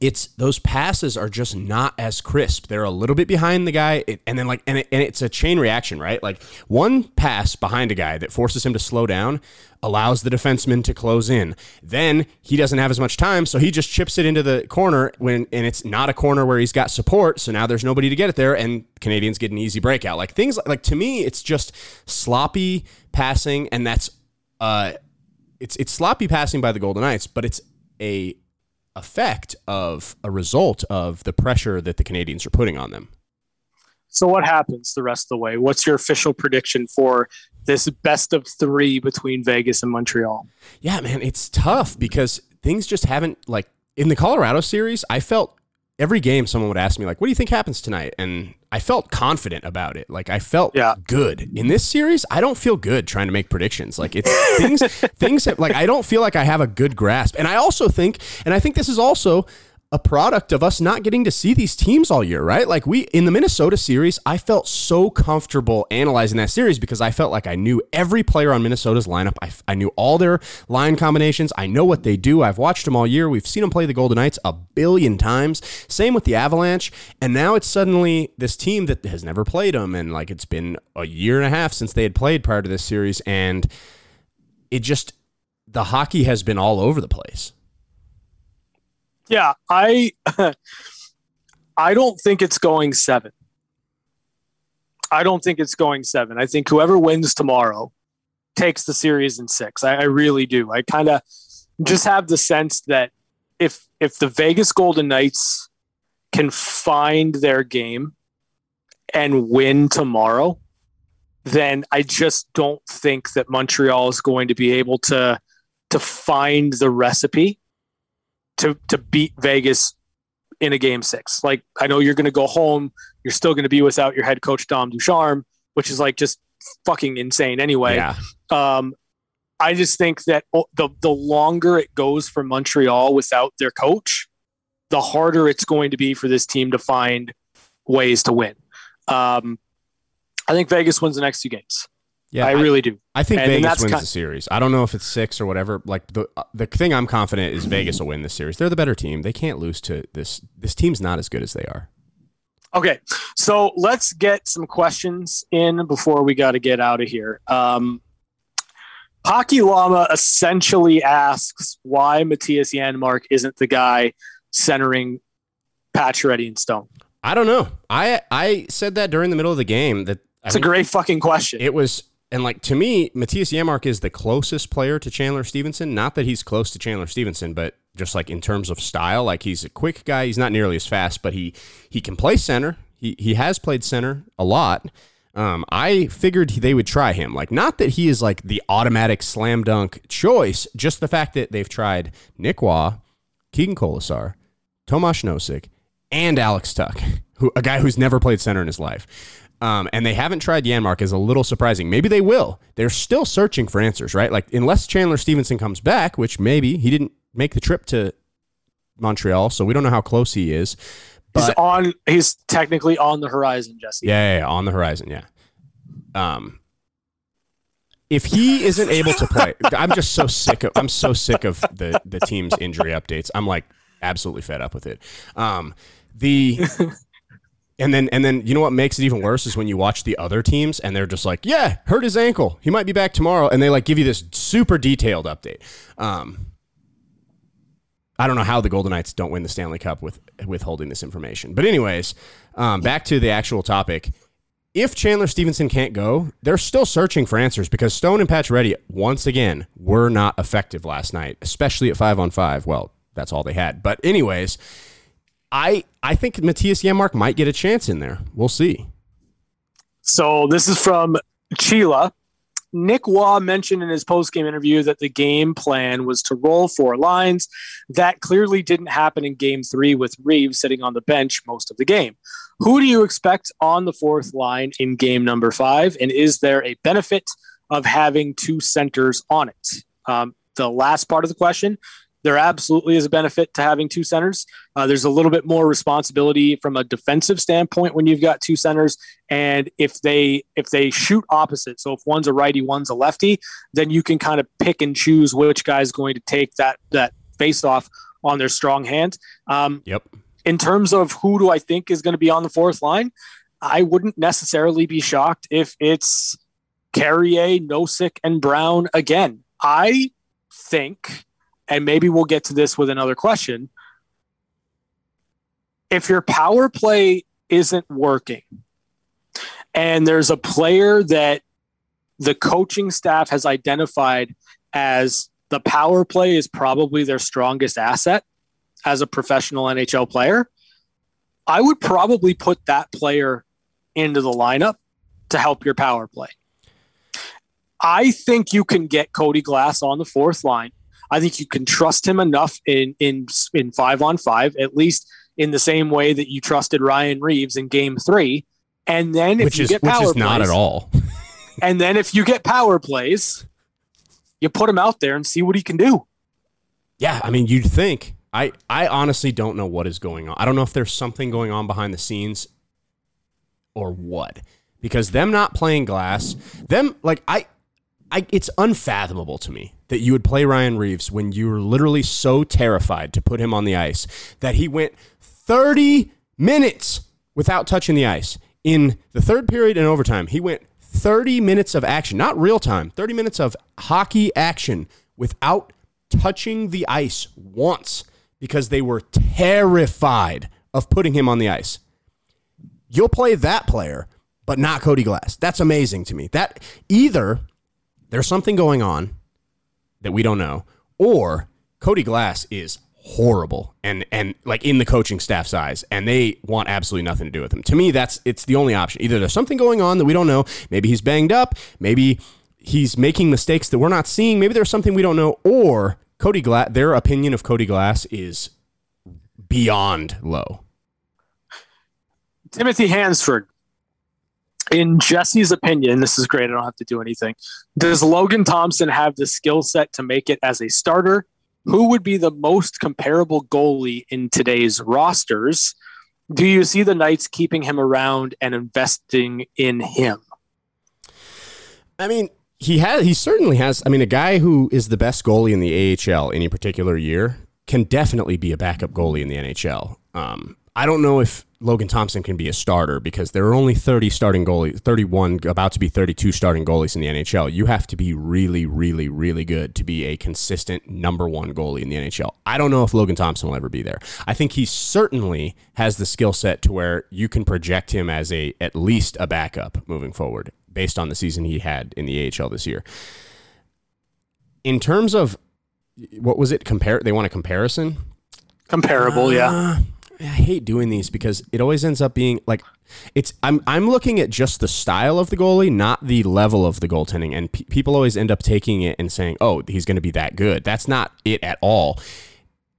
it's those passes are just not as crisp. They're a little bit behind the guy, and then like, and, it, and it's a chain reaction, right? Like one pass behind a guy that forces him to slow down allows the defenseman to close in. Then he doesn't have as much time, so he just chips it into the corner when, and it's not a corner where he's got support. So now there's nobody to get it there, and Canadiens get an easy breakout. Like things like to me, it's just sloppy passing, and that's uh, it's it's sloppy passing by the Golden Knights, but it's a effect of a result of the pressure that the Canadiens are putting on them. So, what happens the rest of the way? What's your official prediction for this best of three between Vegas and Montreal? Yeah, man, it's tough because things just haven't like in the Colorado series. I felt every game someone would ask me like, "What do you think happens tonight?" and I felt confident about it. Like I felt yeah. good. In this series, I don't feel good trying to make predictions. Like it's things things have, like I don't feel like I have a good grasp. And I also think and I think this is also a product of us not getting to see these teams all year, right? Like we in the Minnesota series, I felt so comfortable analyzing that series because I felt like I knew every player on Minnesota's lineup. I, I knew all their line combinations. I know what they do. I've watched them all year. We've seen them play the Golden Knights a billion times. Same with the Avalanche. And now it's suddenly this team that has never played them. And like it's been a year and a half since they had played prior to this series. And it just, the hockey has been all over the place. Yeah, I I don't think it's going seven. I don't think it's going seven. I think whoever wins tomorrow takes the series in six. I, I really do. I kind of just have the sense that if if the Vegas Golden Knights can find their game and win tomorrow, then I just don't think that Montreal is going to be able to to find the recipe to to beat Vegas in a game six. Like I know you're going to go home, you're still going to be without your head coach Dom Ducharme, which is like just fucking insane anyway. Yeah. Um, I just think that the the longer it goes for Montreal without their coach, the harder it's going to be for this team to find ways to win. Um, I think Vegas wins the next two games. Yeah, I, I really do. I think and, Vegas wins the series. I don't know if it's six or whatever. Like the uh, the thing I'm confident is Vegas will win this series. They're the better team. They can't lose to this. This team's not as good as they are. Okay, so let's get some questions in before we got to get out of here. Um, Hockey Llama essentially asks why Mattias Janmark isn't the guy centering Pacioretty and Stone. I don't know. I I said that during the middle of the game that it's a great fucking question. It was and like to me, Mattias Janmark is the closest player to Chandler Stephenson. Not that he's close to Chandler Stephenson, but just like in terms of style, like he's a quick guy. He's not nearly as fast, but he he can play center. He he has played center a lot. Um, I figured they would try him. Like, not that he is like the automatic slam dunk choice, just the fact that they've tried Nic Roy, Keegan Kolesar, Tomas Nosek, and Alex Tuch, who a guy who's never played center in his life. Um, and they haven't tried Janmark is a little surprising. Maybe they will. They're still searching for answers, right? Like unless Chandler Stephenson comes back, which maybe he didn't make the trip to Montreal, so we don't know how close he is. But, he's on. He's technically on the horizon, Jesse. Yeah, yeah, yeah, on the horizon. Yeah. Um, if he isn't able to play, I'm just so sick of I'm so sick of the the team's injury updates. I'm like absolutely fed up with it. Um, the and then and then you know what makes it even worse is when you watch the other teams and they're just like, yeah, hurt his ankle. He might be back tomorrow, and they like give you this super detailed update. Um, I don't know how the Golden Knights don't win the Stanley Cup with withholding this information. But anyways, um, back to the actual topic if Chandler Stephenson can't go, they're still searching for answers because Stone and Pacioretty once again were not effective last night, especially at five on five. Well, that's all they had. But anyways, I I think Mattias Janmark might get a chance in there. We'll see. So this is from Chila. Nic Roy mentioned in his post-game interview that the game plan was to roll four lines. That clearly didn't happen in game three with Reaves sitting on the bench most of the game. Who do you expect on the fourth line in game number five? And is there a benefit of having two centers on it? Um, the last part of the question there absolutely is a benefit to having two centers. Uh, there's a little bit more responsibility from a defensive standpoint when you've got two centers, and if they if they shoot opposite, so if one's a righty, one's a lefty, then you can kind of pick and choose which guy's going to take that that face off on their strong hand. Um, yep. In terms of who do I think is going to be on the fourth line, I wouldn't necessarily be shocked if it's Carrier, Nosek, and Brown again. I think and maybe we'll get to this with another question. If your power play isn't working and there's a player that the coaching staff has identified as the power play is probably their strongest asset as a professional NHL player, I would probably put that player into the lineup to help your power play. I think you can get Cody Glass on the fourth line I think you can trust him enough in in in five on five, at least in the same way that you trusted Ryan Reaves in Game Three. And then if which you is, get power which is plays, not at all. and then if you get power plays, you put him out there and see what he can do. Yeah, I mean, you'd think. I I honestly don't know what is going on. I don't know if there's something going on behind the scenes or what. Because them not playing glass, them like I I it's unfathomable to me that you would play Ryan Reaves when you were literally so terrified to put him on the ice that he went 30 minutes without touching the ice. In the third period and overtime, he went 30 minutes of action, not real time, 30 minutes of hockey action without touching the ice once because they were terrified of putting him on the ice. You'll play that player, but not Cody Glass. That's amazing to me. That either there's something going on that we don't know, or Cody Glass is horrible and and like in the coaching staff's eyes and they want absolutely nothing to do with him. To me that's it's the only option. Either there's something going on that we don't know, maybe he's banged up, maybe he's making mistakes that we're not seeing, maybe there's something we don't know or Cody Glass their opinion of Cody Glass is beyond low. Timothy Hansford in Jesse's opinion, this is great. I don't have to do anything. Does Logan Thompson have the skill set to make it as a starter? Who would be the most comparable goalie in today's rosters? Do you see the Knights keeping him around and investing in him? I mean, he has. He certainly has. I mean, a guy who is the best goalie in the AHL any particular year can definitely be a backup goalie in the NHL. Um, I don't know if Logan Thompson can be a starter because there are only 30 starting goalies, 31, about to be 32 starting goalies in the NHL. You have to be really, really, really good to be a consistent number one goalie in the NHL. I don't know if Logan Thompson will ever be there. I think he certainly has the skill set to where you can project him as a at least a backup moving forward based on the season he had in the AHL this year. In terms of what was it compare they want a comparison? Comparable, uh, yeah. I hate doing these because it always ends up being like it's I'm I'm looking at just the style of the goalie, not the level of the goaltending, and pe- people always end up taking it and saying, "Oh, he's going to be that good." That's not it at all.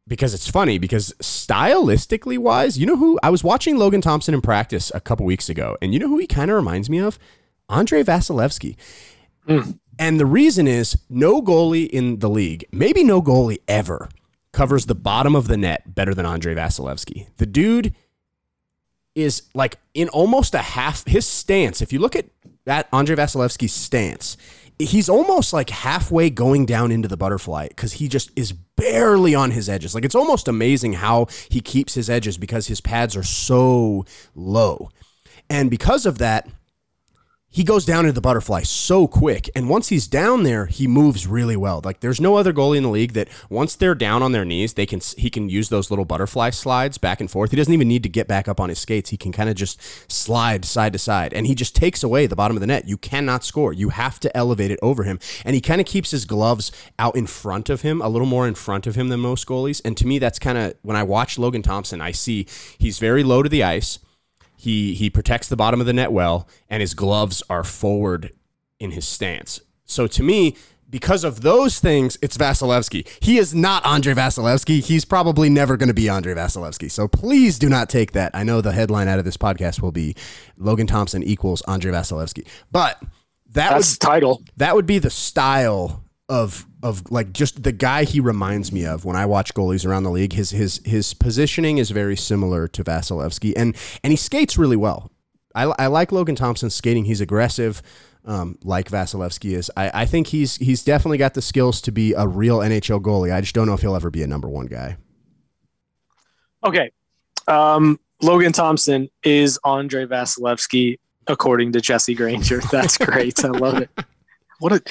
Because it's funny because stylistically wise, you know who I was watching Logan Thompson in practice a couple weeks ago, and you know who he kind of reminds me of? Andrei Vasilevskiy. Mm. And the reason is no goalie in the league, maybe no goalie ever covers the bottom of the net better than Andrei Vasilevskiy. The dude is like in almost a half his stance. If you look at that Andrei Vasilevskiy's stance, he's almost like halfway going down into the butterfly because he just is barely on his edges. Like it's almost amazing how he keeps his edges because his pads are so low. And because of that, he goes down into the butterfly so quick. And once he's down there, he moves really well. Like there's no other goalie in the league that once they're down on their knees, they can he can use those little butterfly slides back and forth. He doesn't even need to get back up on his skates. He can kind of just slide side to side, and he just takes away the bottom of the net. You cannot score. You have to elevate it over him, and he kind of keeps his gloves out in front of him, a little more in front of him than most goalies. And to me, that's kind of when I watch Logan Thompson, I see he's very low to the ice he he protects the bottom of the net well, and his gloves are forward in his stance. So to me, because of those things, it's Vasilevskiy. He is not Andrei Vasilevskiy. He's probably never going to be Andrei Vasilevskiy. So please do not take that. I know the headline out of this podcast will be Logan Thompson equals Andrei Vasilevskiy, but that That's would the title. that would be the style of of like just the guy he reminds me of when I watch goalies around the league. His his his positioning is very similar to Vasilevskiy, and and he skates really well. I, I like Logan Thompson's skating. He's aggressive, um, like Vasilevskiy is. I, I think he's he's definitely got the skills to be a real NHL goalie. I just don't know if he'll ever be a number one guy. Okay. Um, Logan Thompson is Andrei Vasilevskiy, according to Jesse Granger. That's great. I love it. What a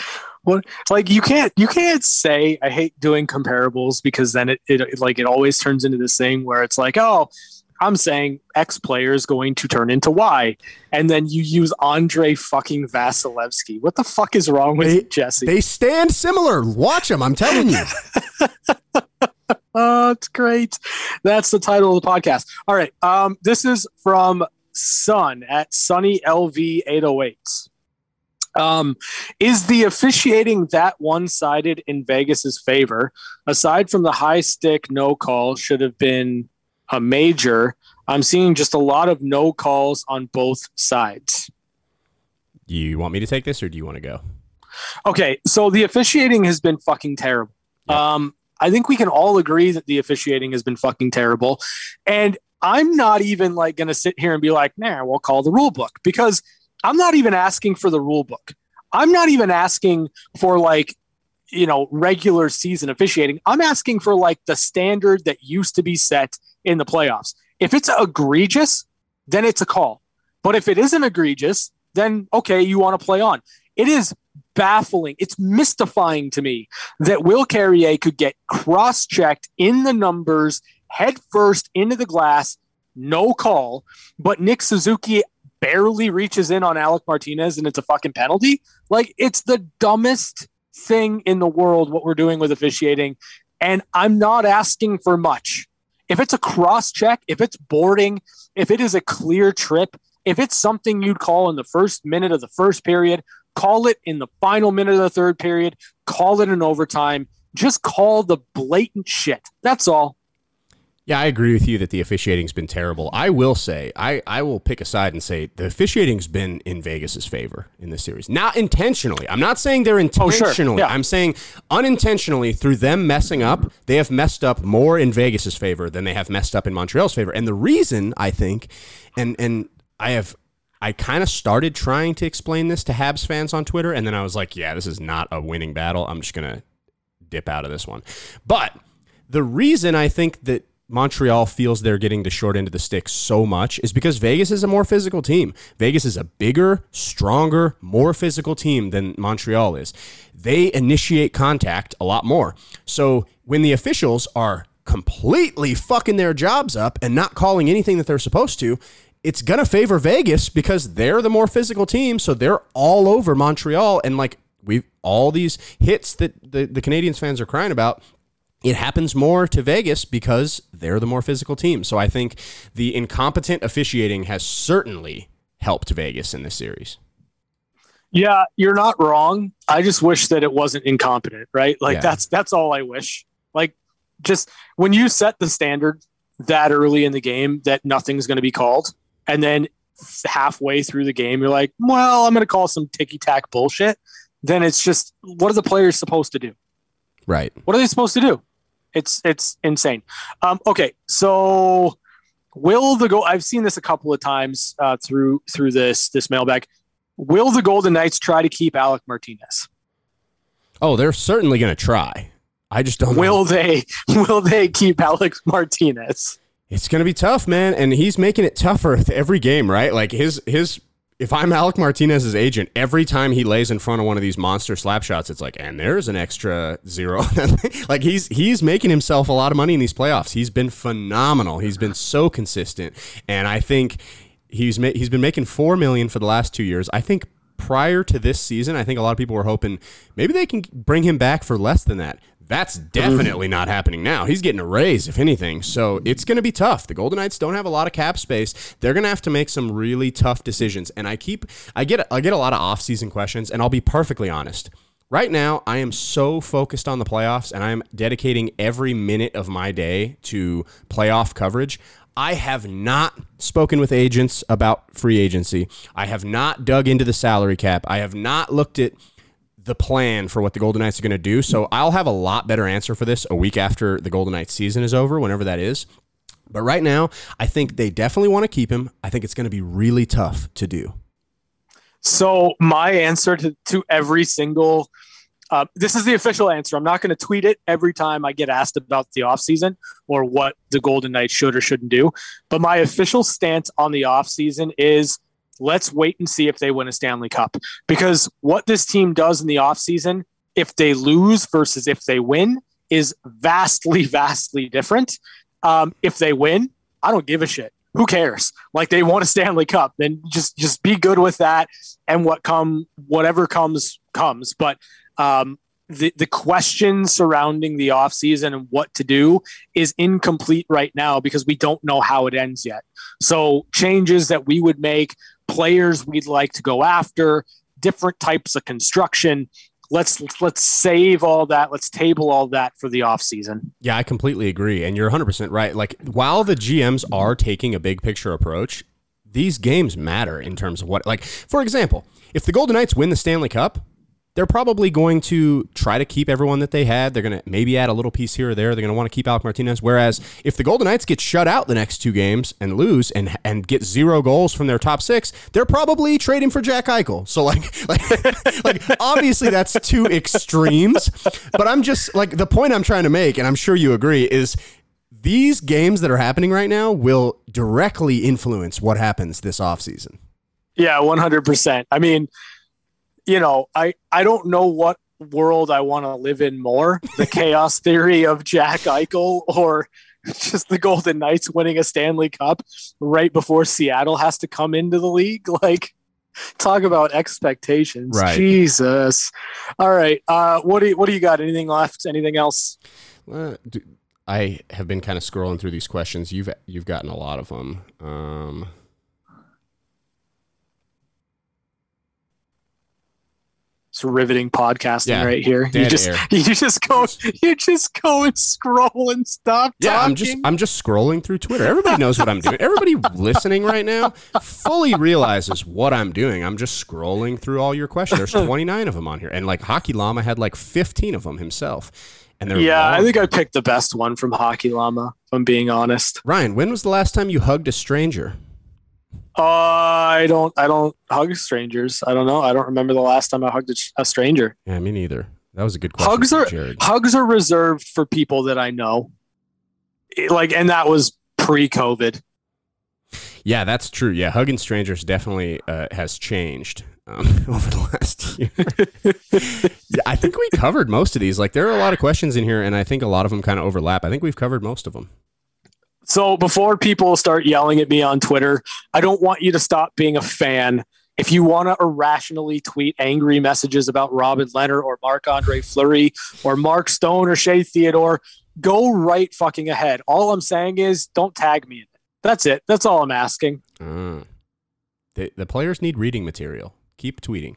what like you can't you can't say I hate doing comparables because then it, it, it like it always turns into this thing where it's like oh I'm saying X player is going to turn into Y, and then you use Andrei fucking Vasilevskiy. What the fuck is wrong with They- you, Jesse? They stand similar. Watch them. I'm telling you. Oh, it's great. That's the title of the podcast. All right. Um, this is from Sun at Sunny LV 808. Um, is the officiating that one sided in Vegas's favor? Aside from the high stick no call, should have been a major. I'm seeing just a lot of no calls on both sides. Do you want me to take this, or do you want to go? Okay, so the officiating has been fucking terrible. Um, I think we can all agree that the officiating has been fucking terrible. And I'm not even like going to sit here and be like, nah, we'll call the rule book because I'm not even asking for the rule book. I'm not even asking for like, you know, regular season officiating. I'm asking for like the standard that used to be set in the playoffs. If it's egregious, then it's a call. But if it isn't egregious, then okay, you want to play on. It is baffling. It's mystifying to me that Will Carrier could get cross checked in the numbers head first into the glass, no call, but Nick Suzuki barely reaches in on Alec Martinez and it's a fucking penalty. Like, it's the dumbest thing in the world what we're doing with officiating. And I'm not asking for much. If it's a cross check, if it's boarding, if it is a clear trip, if it's something you'd call in the first minute of the first period, call it in the final minute of the third period, call it in overtime. Just call the blatant shit. That's all. Yeah, I agree with you that the officiating's been terrible. I will say, I, I will pick a side and say the officiating's been in Vegas's favor in this series. Not intentionally. I'm not saying they're Oh, sure. intentionally. Yeah. I'm saying unintentionally through them messing up, they have messed up more in Vegas's favor than they have messed up in Montreal's favor. And the reason I think, and and I have I kind of started trying to explain this to Habs fans on Twitter, and then I was like, yeah, this is not a winning battle. I'm just gonna dip out of this one. But the reason I think that Montreal feels they're getting the short end of the stick so much is because Vegas is a more physical team. Vegas is a bigger, stronger, more physical team than Montreal is. They initiate contact a lot more. So when the officials are completely fucking their jobs up and not calling anything that they're supposed to, it's going to favor Vegas because they're the more physical team. So they're all over Montreal. And like we've all these hits that the, the Canadiens fans are crying about, it happens more to Vegas because they're the more physical team. So I think the incompetent officiating has certainly helped Vegas in this series. Yeah, you're not wrong. I just wish that it wasn't incompetent, right? Like Yeah. that's that's all I wish. Like just when you set the standard that early in the game that nothing's going to be called and then halfway through the game you're like, "Well, I'm going to call some ticky-tack bullshit." Then it's just what are the players supposed to do? Right. What are they supposed to do? It's it's insane. Um, okay, so will the go? I've seen this a couple of times uh, through through this this mailbag. Will the Golden Knights try to keep Alec Martinez? Oh, they're certainly going to try. I just don't. Will know. they? Will they keep Alex Martinez? It's going to be tough, man, and he's making it tougher every game, right? Like his his. If I'm Alec Martinez's agent, every time he lays in front of one of these monster slap shots, it's like, and there's an extra zero. like he's he's making himself a lot of money in these playoffs. He's been phenomenal. He's been so consistent, and I think he's ma- he's been making four million for the last two years. I think prior to this season, I think a lot of people were hoping maybe they can bring him back for less than that. That's definitely not happening now. He's getting a raise, if anything. So it's going to be tough. The Golden Knights don't have a lot of cap space. They're going to have to make some really tough decisions. And I keep, I get, I get a lot of off-season questions, and I'll be perfectly honest. Right now, I am so focused on the playoffs, and I am dedicating every minute of my day to playoff coverage. I have not spoken with agents about free agency. I have not dug into the salary cap. I have not looked at the plan for what the Golden Knights are going to do. So I'll have a lot better answer for this a week after the Golden Knights season is over, whenever that is. But right now, I think they definitely want to keep him. I think it's going to be really tough to do. So my answer to, to every single uh, this is the official answer. I'm not going to tweet it every time I get asked about the offseason or what the Golden Knights should or shouldn't do. But my official stance on the offseason is let's wait and see if they win a Stanley Cup. Because what this team does in the offseason, if they lose versus if they win, is vastly, vastly different. Um, if they win, I don't give a shit. Who cares? Like they won a Stanley Cup, then just just be good with that, and what come whatever comes comes. But um, the, the question surrounding the offseason and what to do is incomplete right now because we don't know how it ends yet. So, changes that we would make, players we'd like to go after, different types of construction. Let's let's save all that. Let's table all that for the offseason. Yeah, I completely agree. And you're 100% right. Like, while the GMs are taking a big picture approach, these games matter in terms of what, like, for example, if the Golden Knights win the Stanley Cup, they're probably going to try to keep everyone that they had. They're going to maybe add a little piece here or there. They're going to want to keep Alec Martinez. Whereas if the Golden Knights get shut out the next two games and lose and and get zero goals from their top six, they're probably trading for Jack Eichel. So like like like obviously that's two extremes. But I'm just like the point I'm trying to make, and I'm sure you agree, is these games that are happening right now will directly influence what happens this offseason. Yeah, 100%. I mean, you know, I I don't know what world I want to live in more: the chaos theory of Jack Eichel, or just the Golden Knights winning a Stanley Cup right before Seattle has to come into the league. Like, talk about expectations. Right. Jesus. All right. Uh, what do you, what do you got? Anything left? Anything else? Do, I have been kind of scrolling through these questions. You've you've gotten a lot of them. Um, It's riveting podcasting Yeah, right here. You just air. you just go you just go and scroll and stop. yeah, talking. I'm just I'm just scrolling through Twitter. Everybody knows what I'm doing. Everybody listening right now fully realizes what I'm doing. I'm just scrolling through all your questions. There's 29 of them on here, and like Hockey Llama had like 15 of them himself. And they're yeah, I think I picked the best one from Hockey Llama. If I'm being honest. Ryan, when was the last time you hugged a stranger? Uh, I don't. I don't hug strangers. I don't know. I don't remember the last time I hugged a, a stranger. Yeah, me neither. That was a good question. Hugs are Jared. hugs are reserved for people that I know. It- like, and that was pre-COVID. Yeah, that's true. Yeah, hugging strangers definitely uh, has changed um, over the last year. yeah, I think we covered most of these. Like, there are a lot of questions in here, and I think a lot of them kind of overlap. I think we've covered most of them. So before people start yelling at me on Twitter, I don't want you to stop being a fan. If you want to irrationally tweet angry messages about Robin Lehner or Marc Andre Fleury or Mark Stone or Shea Theodore, go right fucking ahead. All I'm saying is don't tag me in it. That's it. That's all I'm asking. Uh, the, the players need reading material. Keep tweeting.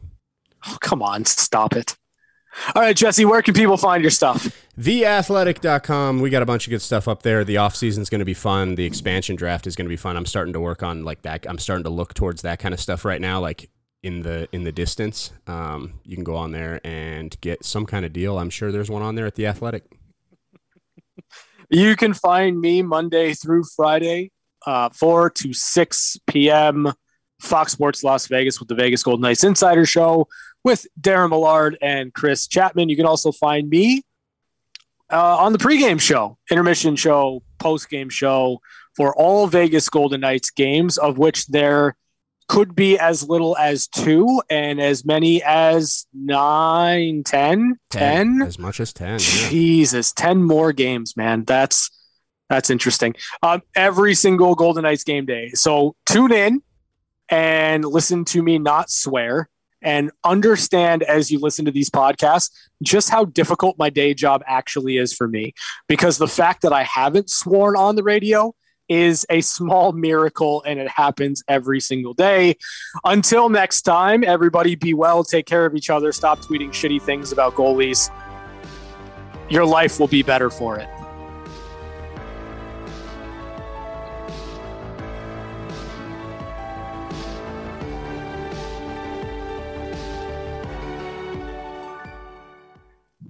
Oh, come on, stop it. All right, Jesse, where can people find your stuff? Theathletic.com. We got a bunch of good stuff up there. The offseason is going to be fun. The expansion draft is going to be fun. I'm starting to work on like that. I'm starting to look towards that kind of stuff right now, like in the in the distance. Um, you can go on there and get some kind of deal. I'm sure there's one on there at the Athletic. You can find me Monday through Friday, uh, 4 to 6 p.m. Fox Sports Las Vegas with the Vegas Golden Knights Insider Show with Darren Millard and Chris Chapman. You can also find me uh, on the pregame show, intermission show, postgame show for all Vegas Golden Knights games, of which there could be as little as two and as many as nine, ten, ten. As much as 10. yeah. Jesus, 10 more games, man. That's that's interesting. Um, every single Golden Knights game day. So tune in and listen to me not swear and understand as you listen to these podcasts just how difficult my day job actually is for me. Because the fact that I haven't sworn on the radio is a small miracle and it happens every single day. Until next time, everybody be well, take care of each other, stop tweeting shitty things about goalies. Your life will be better for it.